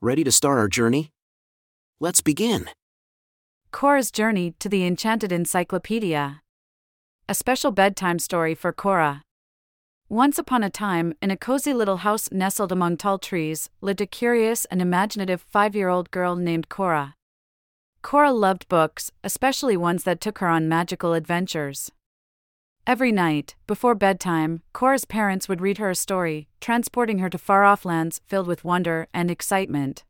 Ready to start our journey? Let's begin. Cora's Journey to the Enchanted Encyclopedia. A special bedtime story for Cora. Once upon a time, in a cozy little house nestled among tall trees, lived a curious and imaginative five year old girl named Cora. Cora loved books, especially ones that took her on magical adventures. Every night, before bedtime, Cora's parents would read her a story, transporting her to far off lands filled with wonder and excitement.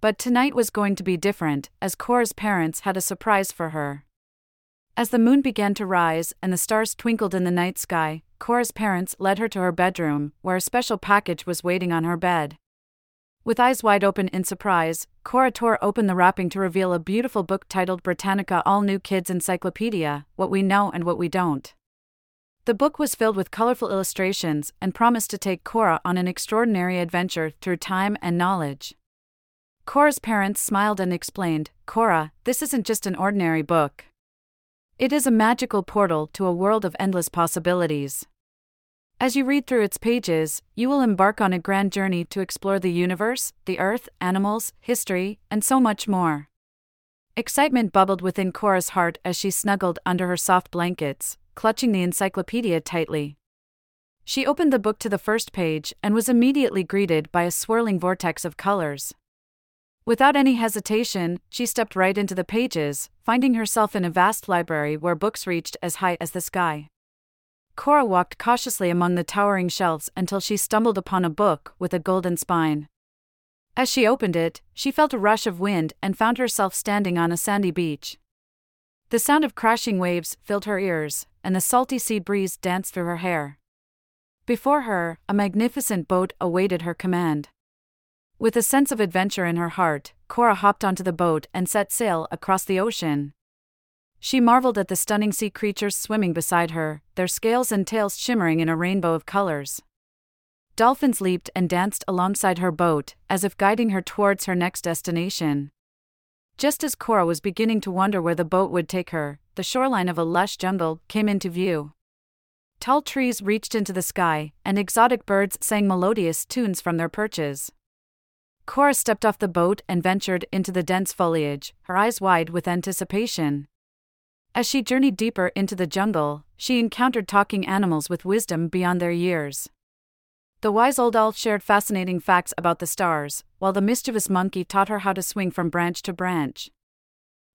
But tonight was going to be different, as Cora's parents had a surprise for her. As the moon began to rise and the stars twinkled in the night sky, Cora's parents led her to her bedroom, where a special package was waiting on her bed. With eyes wide open in surprise, Cora tore open the wrapping to reveal a beautiful book titled Britannica All New Kids Encyclopedia What We Know and What We Don't. The book was filled with colorful illustrations and promised to take Cora on an extraordinary adventure through time and knowledge. Cora's parents smiled and explained Cora, this isn't just an ordinary book. It is a magical portal to a world of endless possibilities. As you read through its pages, you will embark on a grand journey to explore the universe, the earth, animals, history, and so much more. Excitement bubbled within Cora's heart as she snuggled under her soft blankets, clutching the encyclopedia tightly. She opened the book to the first page and was immediately greeted by a swirling vortex of colors. Without any hesitation, she stepped right into the pages, finding herself in a vast library where books reached as high as the sky. Cora walked cautiously among the towering shelves until she stumbled upon a book with a golden spine. As she opened it, she felt a rush of wind and found herself standing on a sandy beach. The sound of crashing waves filled her ears, and the salty sea breeze danced through her hair. Before her, a magnificent boat awaited her command. With a sense of adventure in her heart, Cora hopped onto the boat and set sail across the ocean. She marveled at the stunning sea creatures swimming beside her, their scales and tails shimmering in a rainbow of colors. Dolphins leaped and danced alongside her boat, as if guiding her towards her next destination. Just as Cora was beginning to wonder where the boat would take her, the shoreline of a lush jungle came into view. Tall trees reached into the sky, and exotic birds sang melodious tunes from their perches. Cora stepped off the boat and ventured into the dense foliage, her eyes wide with anticipation. As she journeyed deeper into the jungle, she encountered talking animals with wisdom beyond their years. The wise old owl shared fascinating facts about the stars, while the mischievous monkey taught her how to swing from branch to branch.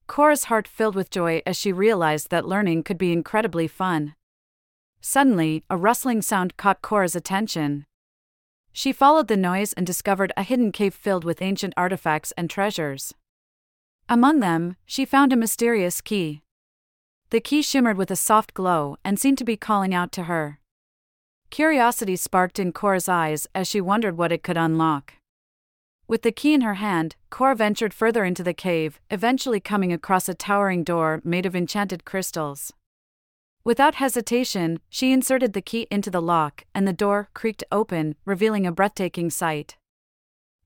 Cora's heart filled with joy as she realized that learning could be incredibly fun. Suddenly, a rustling sound caught Cora's attention. She followed the noise and discovered a hidden cave filled with ancient artifacts and treasures. Among them, she found a mysterious key. The key shimmered with a soft glow and seemed to be calling out to her. Curiosity sparked in Cora's eyes as she wondered what it could unlock. With the key in her hand, Cora ventured further into the cave, eventually coming across a towering door made of enchanted crystals. Without hesitation, she inserted the key into the lock, and the door creaked open, revealing a breathtaking sight.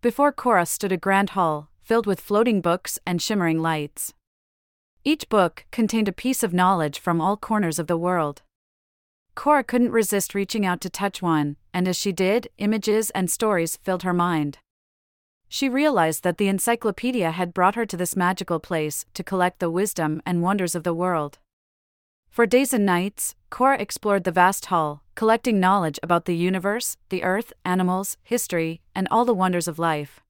Before Cora stood a grand hall, filled with floating books and shimmering lights. Each book contained a piece of knowledge from all corners of the world. Cora couldn't resist reaching out to touch one, and as she did, images and stories filled her mind. She realized that the encyclopedia had brought her to this magical place to collect the wisdom and wonders of the world. For days and nights, Cora explored the vast hall, collecting knowledge about the universe, the earth, animals, history, and all the wonders of life.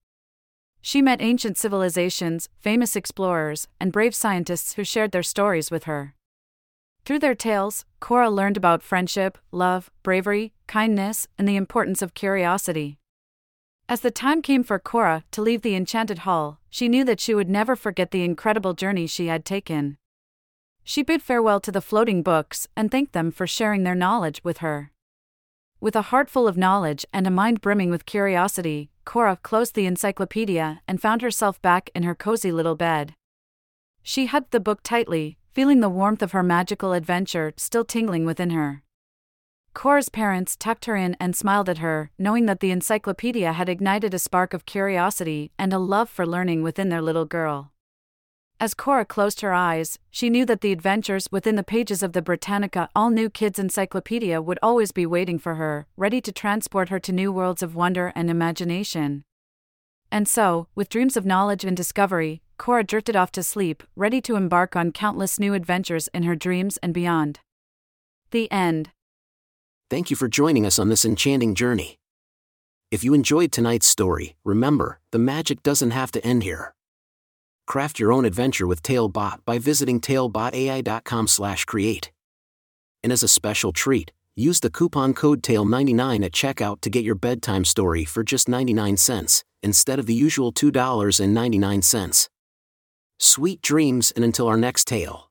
She met ancient civilizations, famous explorers, and brave scientists who shared their stories with her. Through their tales, Cora learned about friendship, love, bravery, kindness, and the importance of curiosity. As the time came for Cora to leave the enchanted hall, she knew that she would never forget the incredible journey she had taken. She bid farewell to the floating books and thanked them for sharing their knowledge with her. With a heart full of knowledge and a mind brimming with curiosity, Cora closed the encyclopedia and found herself back in her cozy little bed. She hugged the book tightly, feeling the warmth of her magical adventure still tingling within her. Cora's parents tucked her in and smiled at her, knowing that the encyclopedia had ignited a spark of curiosity and a love for learning within their little girl. As Cora closed her eyes, she knew that the adventures within the pages of the Britannica All New Kids Encyclopedia would always be waiting for her, ready to transport her to new worlds of wonder and imagination. And so, with dreams of knowledge and discovery, Cora drifted off to sleep, ready to embark on countless new adventures in her dreams and beyond. The end. Thank you for joining us on this enchanting journey. If you enjoyed tonight's story, remember, the magic doesn't have to end here. Craft your own adventure with Talebot by visiting talebotai.com/create. And as a special treat, use the coupon code TALE99 at checkout to get your bedtime story for just 99 cents instead of the usual $2.99. Sweet dreams and until our next tale.